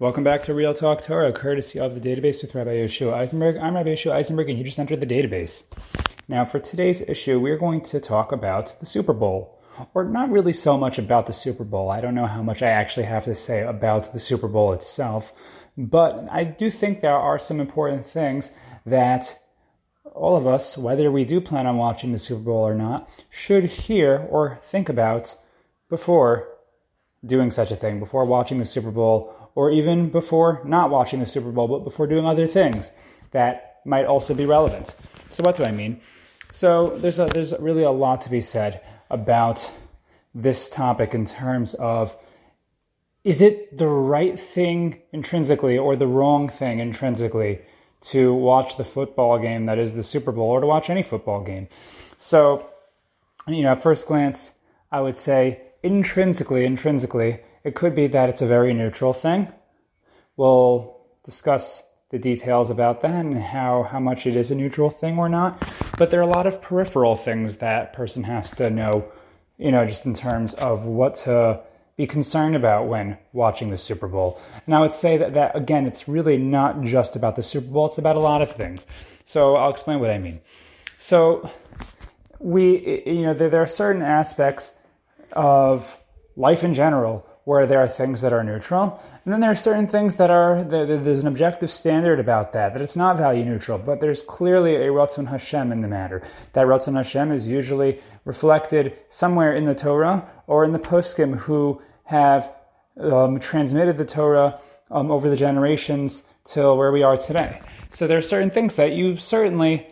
Welcome back to Real Talk Torah, courtesy of the database with Rabbi Yeshua Eisenberg. I'm Rabbi Yeshua Eisenberg, and you just entered the database. Now, for today's issue, we're going to talk about the Super Bowl, or not really so much about the Super Bowl. I don't know how much I actually have to say about the Super Bowl itself, but I do think there are some important things that all of us, whether we do plan on watching the Super Bowl or not, should hear or think about before doing such a thing, before watching the Super Bowl or even before not watching the Super Bowl, but before doing other things that might also be relevant. So, what do I mean? So, there's, a, there's really a lot to be said about this topic in terms of is it the right thing intrinsically or the wrong thing intrinsically to watch the football game that is the Super Bowl or to watch any football game? So, you know, at first glance, I would say intrinsically, intrinsically, it could be that it's a very neutral thing. We'll discuss the details about that and how, how much it is a neutral thing or not. But there are a lot of peripheral things that person has to know, you know, just in terms of what to be concerned about when watching the Super Bowl. And I would say that, that again, it's really not just about the Super Bowl, it's about a lot of things. So I'll explain what I mean. So we, you know, there, there are certain aspects of life in general where there are things that are neutral, and then there are certain things that are there's an objective standard about that that it's not value neutral, but there's clearly a Ratzon Hashem in the matter. That Ratzon Hashem is usually reflected somewhere in the Torah or in the poskim who have um, transmitted the Torah um, over the generations till where we are today. So there are certain things that you certainly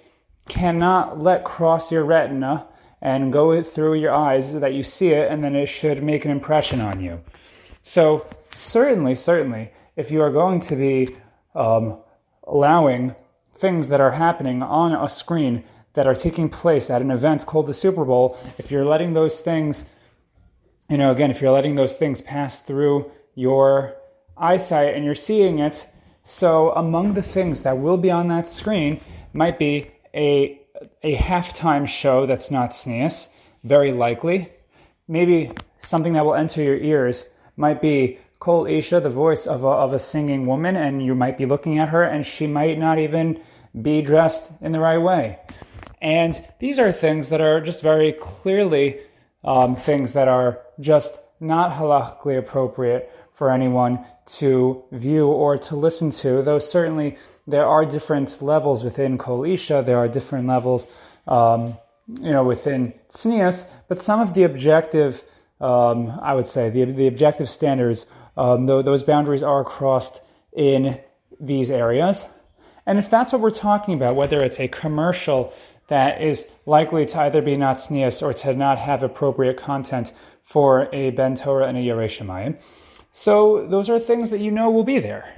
cannot let cross your retina and go it through your eyes so that you see it, and then it should make an impression on you. So, certainly, certainly, if you are going to be um, allowing things that are happening on a screen that are taking place at an event called the Super Bowl, if you're letting those things, you know, again, if you're letting those things pass through your eyesight and you're seeing it, so among the things that will be on that screen might be a a halftime show that's not tznius, very likely. Maybe something that will enter your ears might be Kol Isha, the voice of a, of a singing woman, and you might be looking at her, and she might not even be dressed in the right way. And these are things that are just very clearly um, things that are just not halachically appropriate for anyone to view or to listen to, though certainly there are different levels within Kol Isha, there are different levels, um, you know, within Tznius, but some of the objective, um, I would say, the, the objective standards, um, though those boundaries are crossed in these areas. And if that's what we're talking about, whether it's a commercial that is likely to either be not tznius or to not have appropriate content for a Ben Torah and a Yerei Shemayim, so those are things that you know will be there.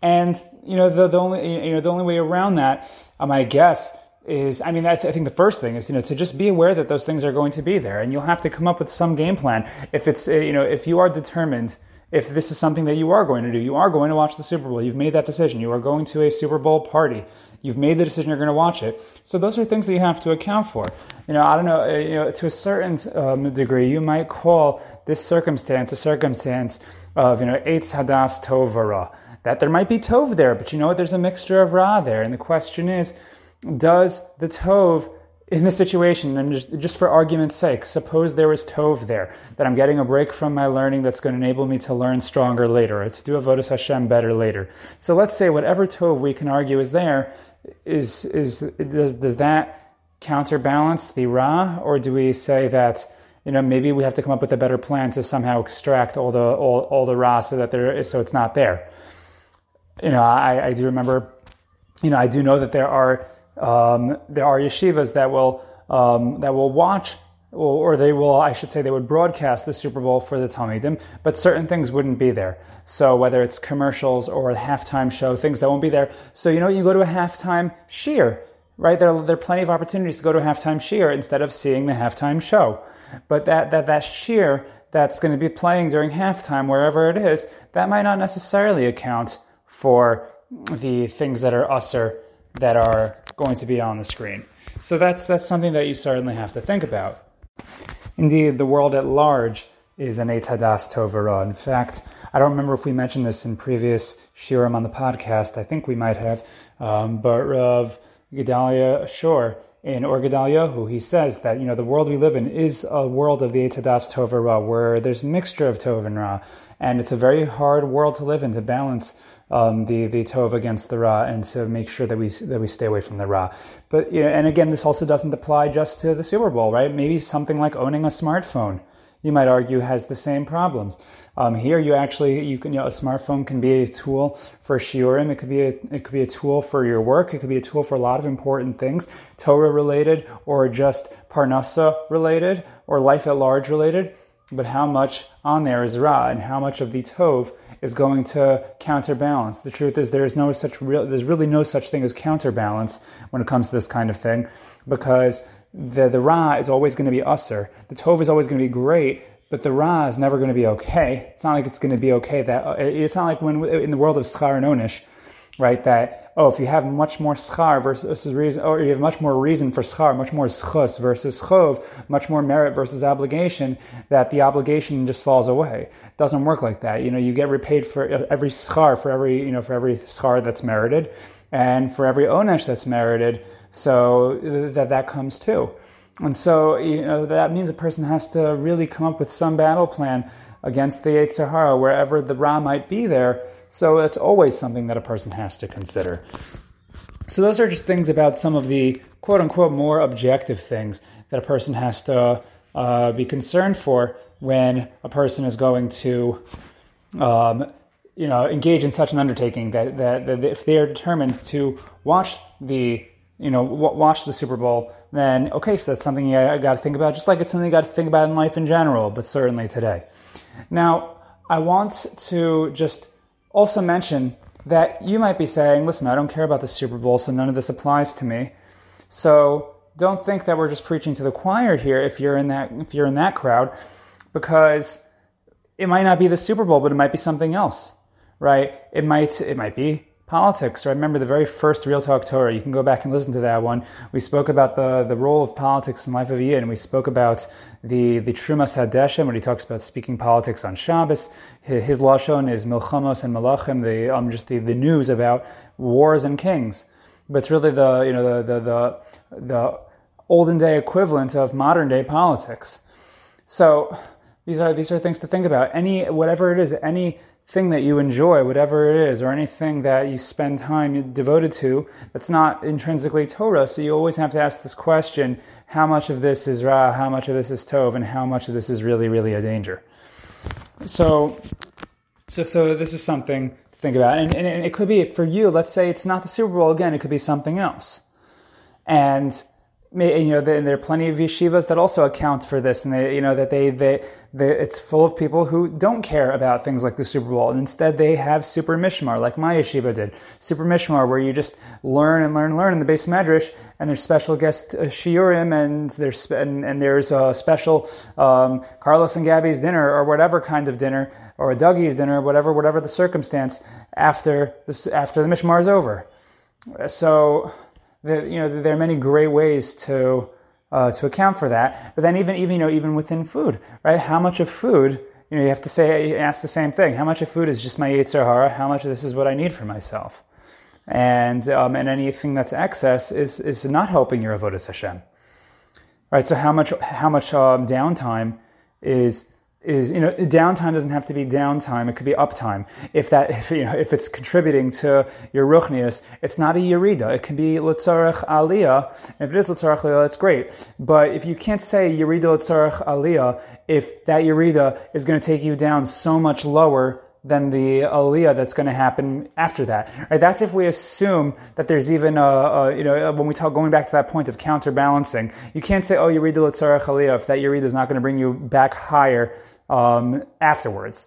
And you know the, the only you know the only way around that, um, guess, is I mean I, th- I, think the first thing is you know to just be aware that those things are going to be there, and you'll have to come up with some game plan. If it's uh, you know if you are determined. If this is something that you are going to do, you are going to watch the Super Bowl. You've made that decision. You are going to a Super Bowl party. You've made the decision you're going to watch it. So those are things that you have to account for. You know, I don't know. You know, to a certain um, degree, you might call this circumstance a circumstance of you know eitz hadas tovara that there might be tov there, but you know what? There's a mixture of ra there, and the question is, does the tov in this situation, and just, just, for argument's sake, suppose there was tov there, that I'm getting a break from my learning that's going to enable me to learn stronger later, or to do avodas Hashem better later. So let's say whatever tov we can argue is there, is is does does that counterbalance the ra, or do we say that? You know, maybe we have to come up with a better plan to somehow extract all the all, all the ra so that there is, so it's not there you know, I, I do remember, you know, I do know that there are um, there are yeshivas that will um, that will watch or, they will, I should say, they would broadcast the Super Bowl for the Talmidim, but certain things wouldn't be there. So whether it's commercials or a halftime show, things that won't be there. So you know, you go to a halftime shiur, right? There, there are plenty of opportunities to go to a halftime shiur instead of seeing the halftime show. But that that that shiur that's going to be playing during halftime, wherever it is, that might not necessarily account for the things that are usser that are going to be on the screen. So that's that's something that you certainly have to think about. Indeed, the world at large is an Eitz Hadas Tovara. In fact, I don't remember if we mentioned this in previous Shiurim on the podcast. I think we might have. Um, but Rav Gedalia Schorr in Or Gedaliyahu, he says that you know the world we live in is a world of the Eitz Hadas Tovara, where there's a mixture of Tov and Ra, and it's a very hard world to live in to balance um, the the Tov against the Ra and to make sure that we that we stay away from the Ra. But you know, and again, this also doesn't apply just to the Super Bowl, right? Maybe something like owning a smartphone you might argue has the same problems. Um, here, you actually you can you know, a smartphone can be a tool for shiurim. It could be a it could be a tool for your work. It could be a tool for a lot of important things, Torah related, or just parnasa related, or life at large related. But how much on there is ra, and how much of the tov is going to counterbalance? The truth is, there is no such real. There's really no such thing as counterbalance when it comes to this kind of thing, because the, the Ra is always going to be usser. The Tov is always going to be great, but the Ra is never going to be okay. It's not like it's going to be okay. That uh, It's not like when in the world of Schar and Onish, right? That, oh, if you have much more Schar versus reason, or you have much more reason for Schar, much more Schus versus Chov, much more merit versus obligation, that the obligation just falls away. It doesn't work like that. You know, you get repaid for every Schar, for every, you know, for every Schar that's merited, and for every Onesh that's merited, so that that comes too. And so, you know, that means a person has to really come up with some battle plan against the Yetzer Hara wherever the Ra might be there. So it's always something that a person has to consider. So those are just things about some of the quote unquote more objective things that a person has to uh, be concerned for when a person is going to, um, you know, engage in such an undertaking that, that, that if they are determined to watch the you know, watch the Super Bowl, then okay, so that's something you got to think about, just like it's something you got to think about in life in general, but certainly today. Now, I want to just also mention that you might be saying, listen, I don't care about the Super Bowl, so none of this applies to me. So don't think that we're just preaching to the choir here if you're in that if you're in that crowd, because it might not be the Super Bowl, but it might be something else, right? It might it might be politics. I remember the very first Real Talk Torah. You can go back and listen to that one. We spoke about the, the role of politics in life of Yid, and we spoke about the, the Trumas Hadeshen, when he talks about speaking politics on Shabbos. His, his Lashon is Milchamos and Malachim, the, um, just the, the news about wars and kings. But it's really the, you know, the, the, the, the olden day equivalent of modern day politics. So these are, these are things to think about. Any, whatever it is, any thing that you enjoy, whatever it is, or anything that you spend time devoted to that's not intrinsically Torah. So you always have to ask this question how much of this is Ra, how much of this is Tov, and how much of this is really, really a danger? So, so, so this is something to think about. And, and it could be for you, let's say it's not the Super Bowl again, it could be something else. And you know, and there are plenty of yeshivas that also account for this, and they, you know, that they, they, they, it's full of people who don't care about things like the Super Bowl, and instead they have Super Mishmar, like my yeshiva did, Super Mishmar, where you just learn and learn and learn in the beis medrash, and there's special guest uh, shiurim, and there's and, and there's a special um, Carlos and Gabby's dinner, or whatever kind of dinner, or a Dougie's dinner, whatever, whatever the circumstance after this after the Mishmar is over. So that you know there are many great ways to uh, to account for that. But then even even you know even within food, right? How much of food you know you have to say ask the same thing. How much of food is just my yetzer hara? How much of this is what I need for myself? And um, and anything that's excess is is not helping your avodas Hashem. Right. So how much how much um, downtime is is you know downtime doesn't have to be downtime; it could be uptime. If that if you know if it's contributing to your ruchnius, it's not a yerida. It can be litzarech aliyah. If it is litzarech aliyah, that's great. But if you can't say yerida litzarech aliyah, if that yerida is going to take you down so much lower than the aliyah that's going to happen after that. Right? That's if we assume that there's even a, a, you know when we talk going back to that point of counterbalancing. You can't say oh yerida litzarach aliyah if that yerida is not going to bring you back higher um, afterwards.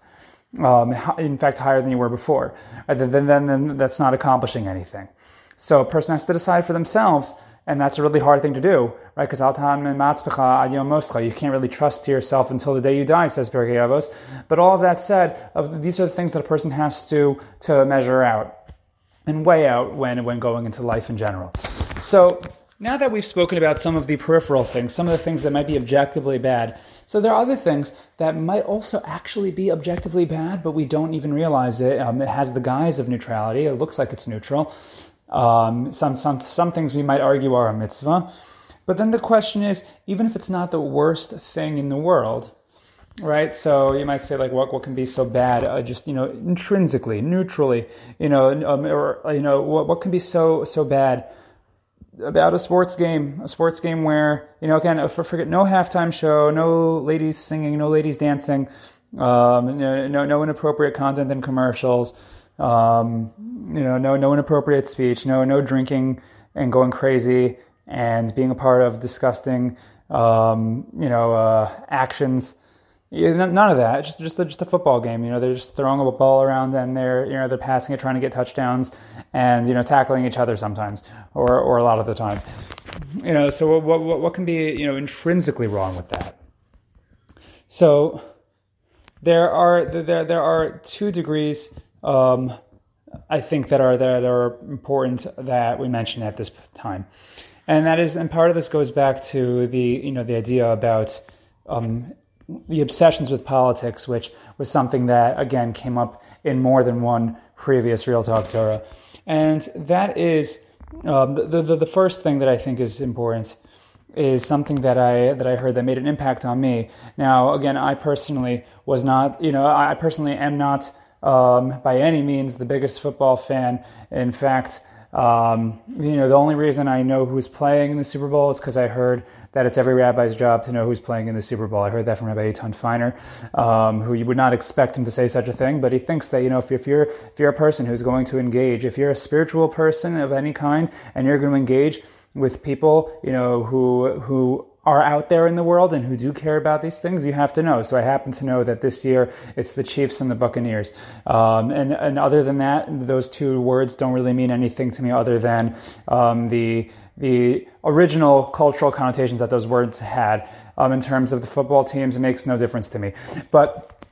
Um, in fact, higher than you were before. Right? Then, then, then that's not accomplishing anything. So a person has to decide for themselves and that's a really hard thing to do, right? Because you can't really trust to yourself until the day you die, says Pirkei Avos. But all of that said, these are the things that a person has to to measure out and weigh out when when going into life in general. So now that we've spoken about some of the peripheral things, some of the things that might be objectively bad, so there are other things that might also actually be objectively bad, but we don't even realize it. Um, it has the guise of neutrality. It looks like it's neutral. Um, some, some, some things we might argue are a mitzvah. But then the question is, even if it's not the worst thing in the world, right? So you might say, like, what what can be so bad? Uh, just you know, intrinsically, neutrally, you know, um, or you know, what what can be so so bad? about a sports game, a sports game where you know again, for forget no halftime show, no ladies singing, no ladies dancing, um, no, no, no inappropriate content in commercials, um, you know, no no inappropriate speech, no no drinking and going crazy and being a part of disgusting, um, you know, uh, actions. None of that. Just just a, just a football game. You know, they're just throwing a ball around and they're you know they're passing it, trying to get touchdowns, and you know tackling each other sometimes, or or a lot of the time. You know, so what what what can be you know intrinsically wrong with that? So there are there there are two degrees. Um, I think that are that are important that we mention at this time, and that is and part of this goes back to the you know the idea about um, the obsessions with politics, which was something that again came up in more than one previous Real Talk Torah, and that is um, the, the the first thing that I think is important is something that I that I heard that made an impact on me. Now, again, I personally was not, you know, I personally am not um, by any means the biggest football fan. In fact, um, you know, the only reason I know who's playing in the Super Bowl is because I heard that it's every rabbi's job to know who's playing in the Super Bowl. I heard that from Rabbi Eitan Feiner, um, who you would not expect him to say such a thing, but he thinks that you know if, if you're if you're a person who's going to engage, if you're a spiritual person of any kind, and you're going to engage with people, you know, who who are out there in the world and who do care about these things, you have to know. So I happen to know that this year it's the Chiefs and the Buccaneers. Um, and, and other than that, those two words don't really mean anything to me other than um, the the original cultural connotations that those words had. Um, in terms of the football teams, it makes no difference to me. But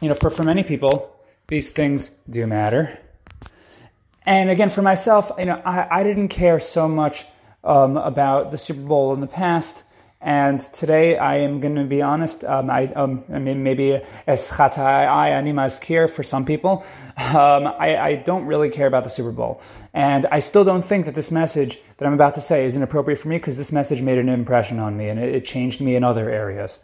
you know, for for many people, these things do matter. And again, for myself, you know, I, I didn't care so much um, about the Super Bowl in the past and today I am going to be honest. Um, I, um, I, mean, maybe es chatai ani for some people. Um, I, I, don't really care about the Super Bowl, and I still don't think that this message that I'm about to say is inappropriate for me because this message made an impression on me and it, it changed me in other areas.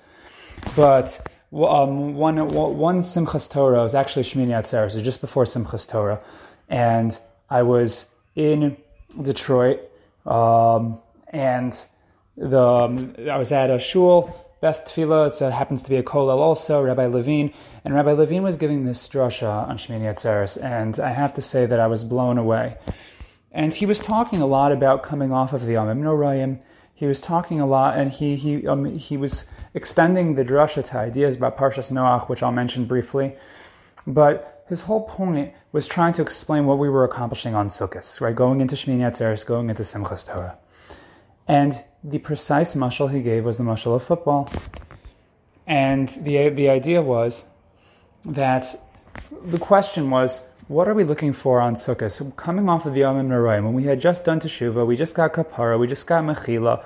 But um, one one Simchas Torah was actually Shmini Atzeres, so just before Simchas Torah, and I was in Detroit, um, and the um, I was at a shul, Beth Tefillah. It happens to be a kollel also. Rabbi Levine and Rabbi Levine was giving this drasha on Shmini Atzeres, and I have to say that I was blown away. And he was talking a lot about coming off of the Yamim Norayim. He was talking a lot, and he he um, he was extending the drasha to ideas about Parshas Noach, which I'll mention briefly. But his whole point was trying to explain what we were accomplishing on Sukkot, right? Going into Shmini Atzeres, going into Simchas Torah. And the precise mushal he gave was the mushal of football. And the, the idea was that the question was, what are we looking for on Sukkot? So coming off of the Yom Noraim, when we had just done Teshuvah, we just got Kapara, we just got Mechila,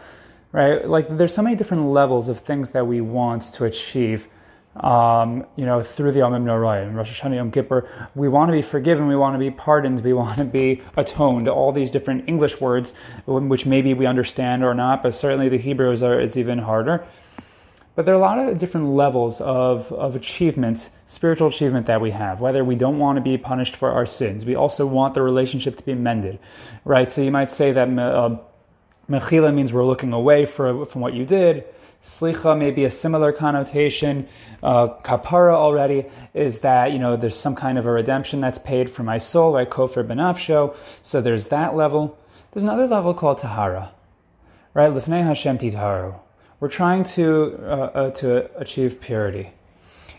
right? Like there's so many different levels of things that we want to achieve um, you know, through the Yomim Norayim, Rosh Hashanah, Yom Kippur, we want to be forgiven, we want to be pardoned, we want to be atoned. All these different English words, which maybe we understand or not, but certainly the Hebrews are is even harder. But there are a lot of different levels of, of achievement, spiritual achievement that we have. Whether we don't want to be punished for our sins, we also want the relationship to be mended, right? So you might say that uh, mechila means we're looking away for, from what you did. Slicha may be a similar connotation. Uh, kapara already is that, you know, there's some kind of a redemption that's paid for my soul, right? Kofir benafsho. So there's that level. There's another level called tahara, right? Lifnei Hashem titaharu. We're trying to, uh, uh, to achieve purity.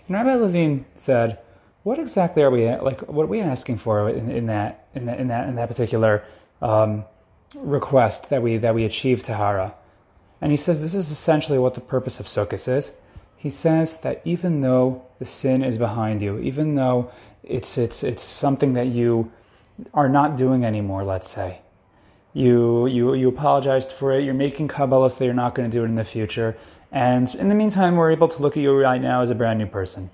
And Rabbi Levine said, what exactly are we, like, what are we asking for in, in that, in that, in that, in that particular, um, request that we, that we achieve tahara? And he says this is essentially what the purpose of Sukkot is. He says that even though the sin is behind you, even though it's, it's, it's something that you are not doing anymore, let's say, You, you, you apologized for it. You're making Kabbalahs that you're not going to do it in the future. And in the meantime, we're able to look at you right now as a brand new person.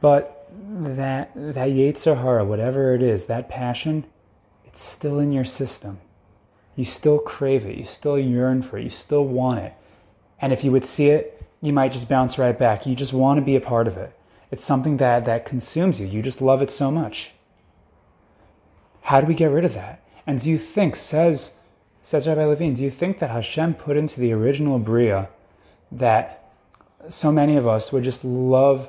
But that, that Yetzer Hara, whatever it is, that passion, it's still in your system. You still crave it. You still yearn for it. You still want it. And if you would see it, you might just bounce right back. You just want to be a part of it. It's something that, that consumes you. You just love it so much. How do we get rid of that? And do you think, says, says Rabbi Levine, do you think that Hashem put into the original Bria that so many of us would just love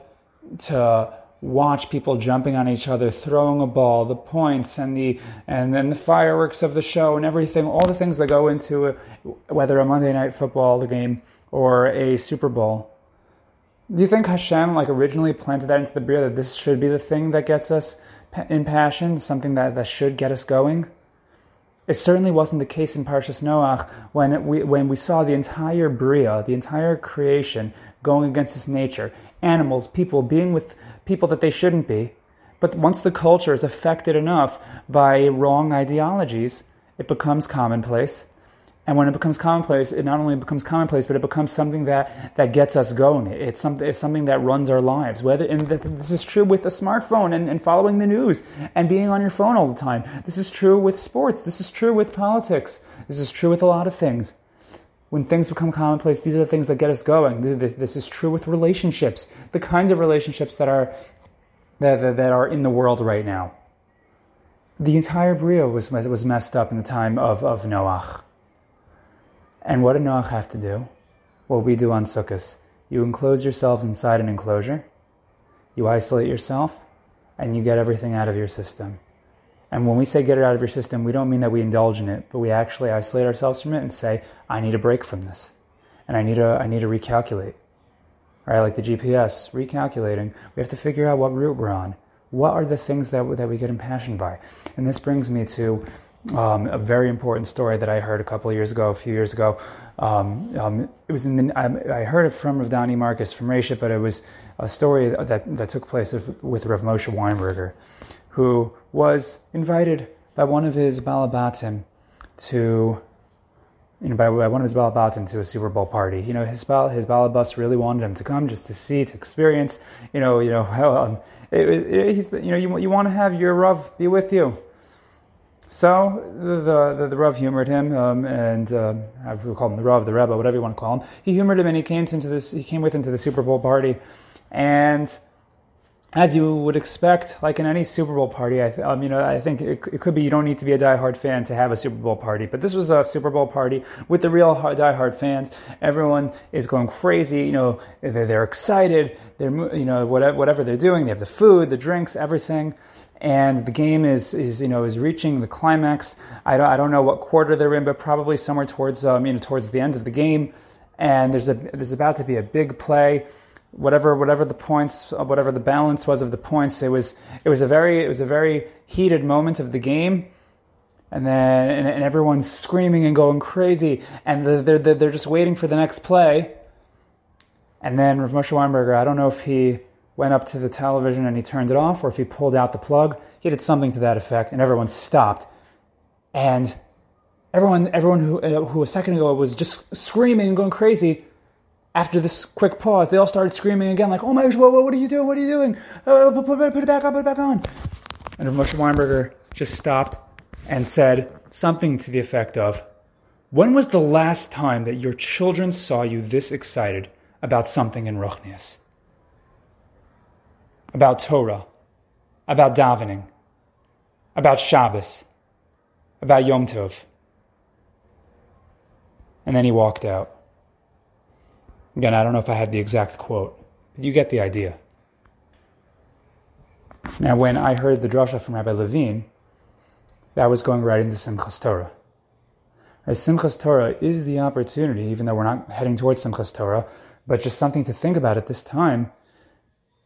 to watch people jumping on each other, throwing a ball, the points and the and then the fireworks of the show and everything, all the things that go into it, whether a Monday night football game or a Super Bowl. Do you think Hashem like originally planted that into the Bria that this should be the thing that gets us in passion, something that, that should get us going? It certainly wasn't the case in Parshas Noach when we, when we saw the entire Bria, the entire creation, going against its nature. Animals, people being with people that they shouldn't be. But once the culture is affected enough by wrong ideologies, it becomes commonplace. And when it becomes commonplace, it not only becomes commonplace, but it becomes something that, that gets us going. It's something, it's something that runs our lives. Whether and this is true with a smartphone and, and following the news and being on your phone all the time. This is true with sports. This is true with politics. This is true with a lot of things. When things become commonplace, these are the things that get us going. This is true with relationships, the kinds of relationships that are that, that, are in the world right now. The entire Bria was, was messed up in the time of, of Noach. And what did Noach have to do? What we do on Sukkot. You enclose yourselves inside an enclosure, you isolate yourself, and you get everything out of your system. And when we say get it out of your system, we don't mean that we indulge in it, but we actually isolate ourselves from it and say, I need a break from this. And I need to, I need to recalculate. Right? Like the GPS, recalculating. We have to figure out what route we're on. What are the things that, that we get impassioned by? And this brings me to um, a very important story that I heard a couple of years ago, a few years ago. Um, um, it was in the, I, I, heard it from Rav Donnie Marcus from Reshet, but it was a story that, that took place with, with Rav Moshe Weinberger, who was invited by one of his balabatim to, you know, by, by one of his balabatim to a Super Bowl party. You know, his his really wanted him to come just to see, to experience. You know, you know, um, it, it, he's, you know, you, you want to have your Rav be with you. So the, the, the Rav humored him, um, and uh, I call him the Rav, the Rebbe, whatever you want to call him. He humored him, and he came into this. He came with him to the Super Bowl party, and as you would expect, like in any Super Bowl party, I, um, you know, I think it, it, could be you don't need to be a diehard fan to have a Super Bowl party, but this was a Super Bowl party with the real diehard fans. Everyone is going crazy. You know, they're, they're excited. They're, you know, whatever, whatever they're doing, they have the food, the drinks, everything and the game is, is you know is reaching the climax. I don't, I don't know what quarter they're in, but probably somewhere towards um, you know towards the end of the game. And there's a there's about to be a big play. Whatever whatever the points whatever the balance was of the points, it was it was a very it was a very heated moment of the game. And then and, and everyone's screaming and going crazy, and they're, they're, they're just waiting for the next play. And then Rav Moshe Weinberger, I don't know if he went up to the television and he turned it off, or if he pulled out the plug, he did something to that effect, and everyone stopped. And everyone, everyone who, uh, who a second ago was just screaming and going crazy, after this quick pause, they all started screaming again, like, "Oh my gosh, what, what, what are you doing? What are you doing? Uh, put, put, put, it back on, put it back on." And Moshe Weinberger just stopped and said something to the effect of, "When was the last time that your children saw you this excited about something in Ruchnius?" about Torah, about davening, about Shabbos, about Yom Tov. And then he walked out. Again, I don't know if I had the exact quote, but you get the idea. Now, when I heard the drasha from Rabbi Levine, that was going right into Simchas Torah. Right, Simchas Torah is the opportunity, even though we're not heading towards Simchas Torah, but just something to think about at this time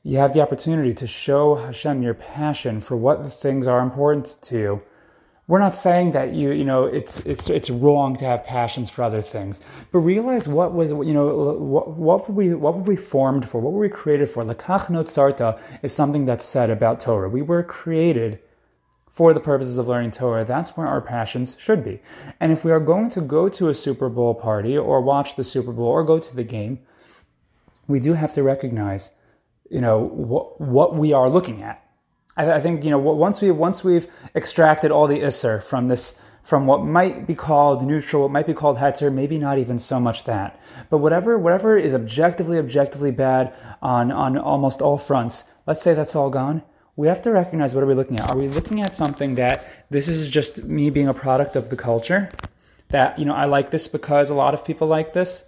you have the opportunity to show Hashem your passion for what the things are important to you. We're not saying that you, you know, it's it's it's wrong to have passions for other things, but realize what was, you know, what, what were we what were we formed for? What were we created for? Lakach notzarta is something that's said about Torah. We were created for the purposes of learning Torah. That's where our passions should be. And if we are going to go to a Super Bowl party or watch the Super Bowl or go to the game, we do have to recognize, you know, what, what we are looking at. I, I, think, you know, once we once we've extracted all the isser from this from what might be called neutral, what might be called heter, maybe not even so much that. But whatever whatever is objectively, objectively bad on, on almost all fronts, let's say that's all gone we have to recognize what are we looking at? Are we looking at something that this is just me being a product of the culture? That, you know, I like this because a lot of people like this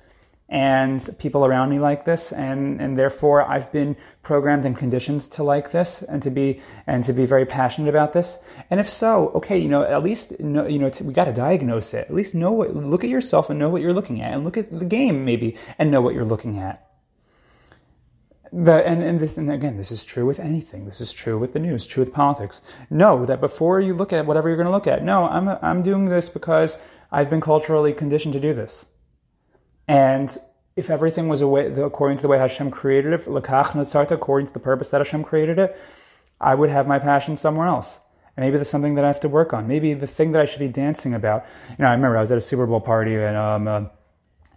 and people around me like this and, and therefore I've been programmed and conditioned to like this and to be and to be very passionate about this. And if so, okay, you know, at least know, you know, we got to diagnose it. At least know what look at yourself and know what you're looking at and look at the game maybe and know what you're looking at. But, and, and, this, and again, this is true with anything. This is true with the news, true with politics. Know that before you look at whatever you're going to look at, no, I'm, I'm doing this because I've been culturally conditioned to do this. And if everything was according to the way Hashem created it, according to the purpose that Hashem created it, I would have my passion somewhere else. And maybe there's something that I have to work on. Maybe the thing that I should be dancing about. You know, I remember I was at a Super Bowl party and um, uh,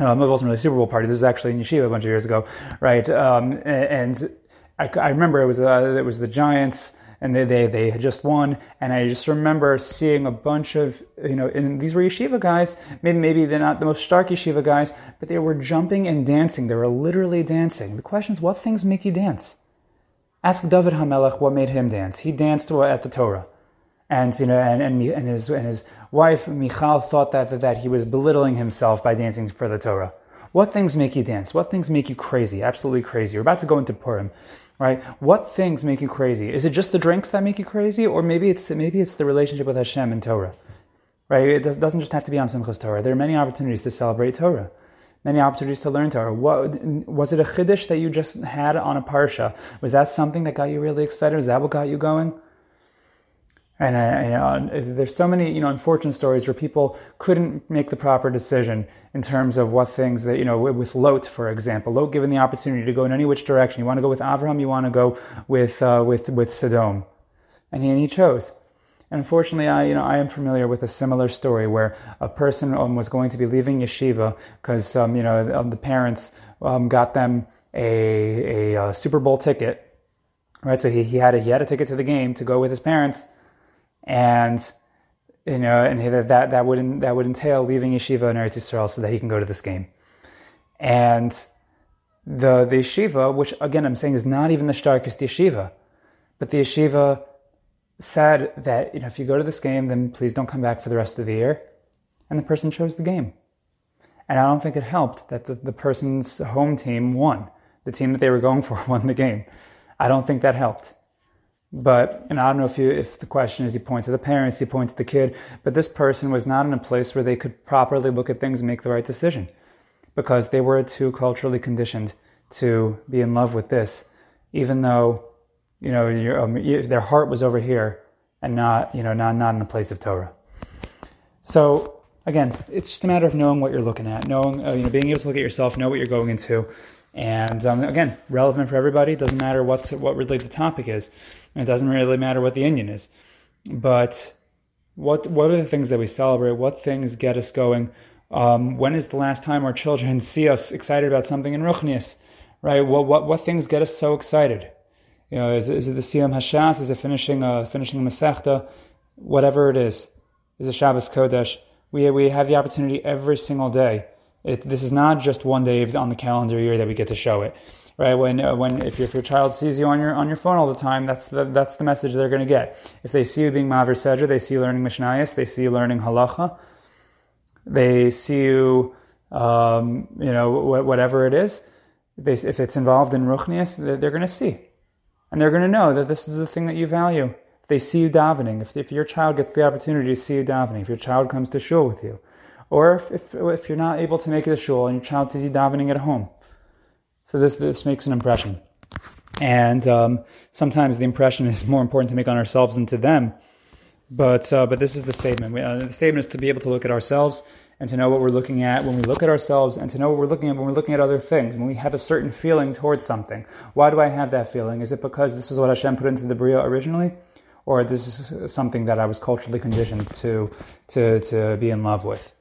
um, it wasn't really a Super Bowl party. This was actually in yeshiva a bunch of years ago, right? Um, and I, I, remember it was uh, it was the Giants, and they, they they had just won, and I just remember seeing a bunch of you know, and these were yeshiva guys. Maybe maybe they're not the most stark yeshiva guys, but they were jumping and dancing. They were literally dancing. The question is, what things make you dance? Ask David Hamelech what made him dance. He danced at the Torah and you know, and, and, and his and his wife Michal thought that, that that he was belittling himself by dancing for the Torah. What things make you dance? What things make you crazy? Absolutely crazy. We're about to go into Purim, right? What things make you crazy? Is it just the drinks that make you crazy, or maybe it's maybe it's the relationship with Hashem and Torah, right? It does, doesn't just have to be on Simchas Torah. There are many opportunities to celebrate Torah many opportunities to learn Torah. What, was it a chiddush that you just had on a parsha? Was that something that got you really excited? Is that what got you going? And uh, there's so many, you know, unfortunate stories where people couldn't make the proper decision in terms of what things that, you know, with Lot, for example, Lot given the opportunity to go in any which direction. You want to go with Avraham, you want to go with uh, with with Sodom, and he and he chose. And unfortunately, I, you know, I am familiar with a similar story where a person um, was going to be leaving yeshiva because, um, you know, the parents um, got them a, a, a, uh, Super Bowl ticket, right? So he, he had a, he had a ticket to the game to go with his parents and you know, and that that would that would entail leaving yeshiva in Eretz Yisrael so that he can go to this game. And the the yeshiva, which again I'm saying is not even the starkest yeshiva, but the yeshiva said that you know if you go to this game, then please don't come back for the rest of the year. And the person chose the game. And I don't think it helped that the, the person's home team won. The team that they were going for won the game. I don't think that helped. But, and I don't know if you, if the question is he points to the parents, he points to the kid, but this person was not in a place where they could properly look at things and make the right decision because they were too culturally conditioned to be in love with this, even though, you know, um, their heart was over here and not, you know, not, not in the place of Torah. So again, it's just a matter of knowing what you're looking at, knowing, uh, you know, being able to look at yourself, know what you're going into, and um, again, relevant for everybody. Doesn't matter what what really the topic is. It doesn't really matter what the inyan is. But what what are the things that we celebrate? What things get us going? Um, when is the last time our children see us excited about something in Ruchnius? Right? What what what things get us so excited? You know, is, is it the Siyam Hashas? Is it finishing a finishing a Masechta? Whatever it is, is it Shabbos Kodesh? We we have the opportunity every single day it, this is not just one day on the calendar year that we get to show it, right? When uh, when if, your, if your child sees you on your on your phone all the time, that's the that's the message they're going to get. If they see you being Maver Sedra, they see you learning Mishnayos, they see you learning Halacha, they see you, um, you know, whatever it is. They, if it's involved in Ruchnius, they're going to see, and they're going to know that this is the thing that you value. If they see you davening, if if your child gets the opportunity to see you davening, if your child comes to shul with you or if, if, if you're not able to make it to shul and your child sees you davening at home. So this, this makes an impression. And um, sometimes the impression is more important to make on ourselves than to them. But, uh, but this is the statement. We, uh, the statement is to be able to look at ourselves and to know what we're looking at when we look at ourselves and to know what we're looking at when we're looking at other things, when we have a certain feeling towards something. Why do I have that feeling? Is it because this is what Hashem put into the Bria originally? or this is something that I was culturally conditioned to to to be in love with.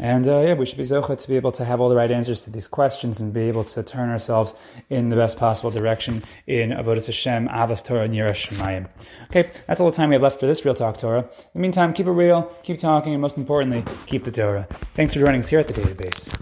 And uh, yeah, we should be zocha to be able to have all the right answers to these questions and be able to turn ourselves in the best possible direction in avodas Hashem, avos Torah, and Shemayim. Okay, that's all the time we have left for this Real Talk Torah. In the meantime, keep it real, keep talking, and most importantly, keep the Torah. Thanks for joining us here at the database.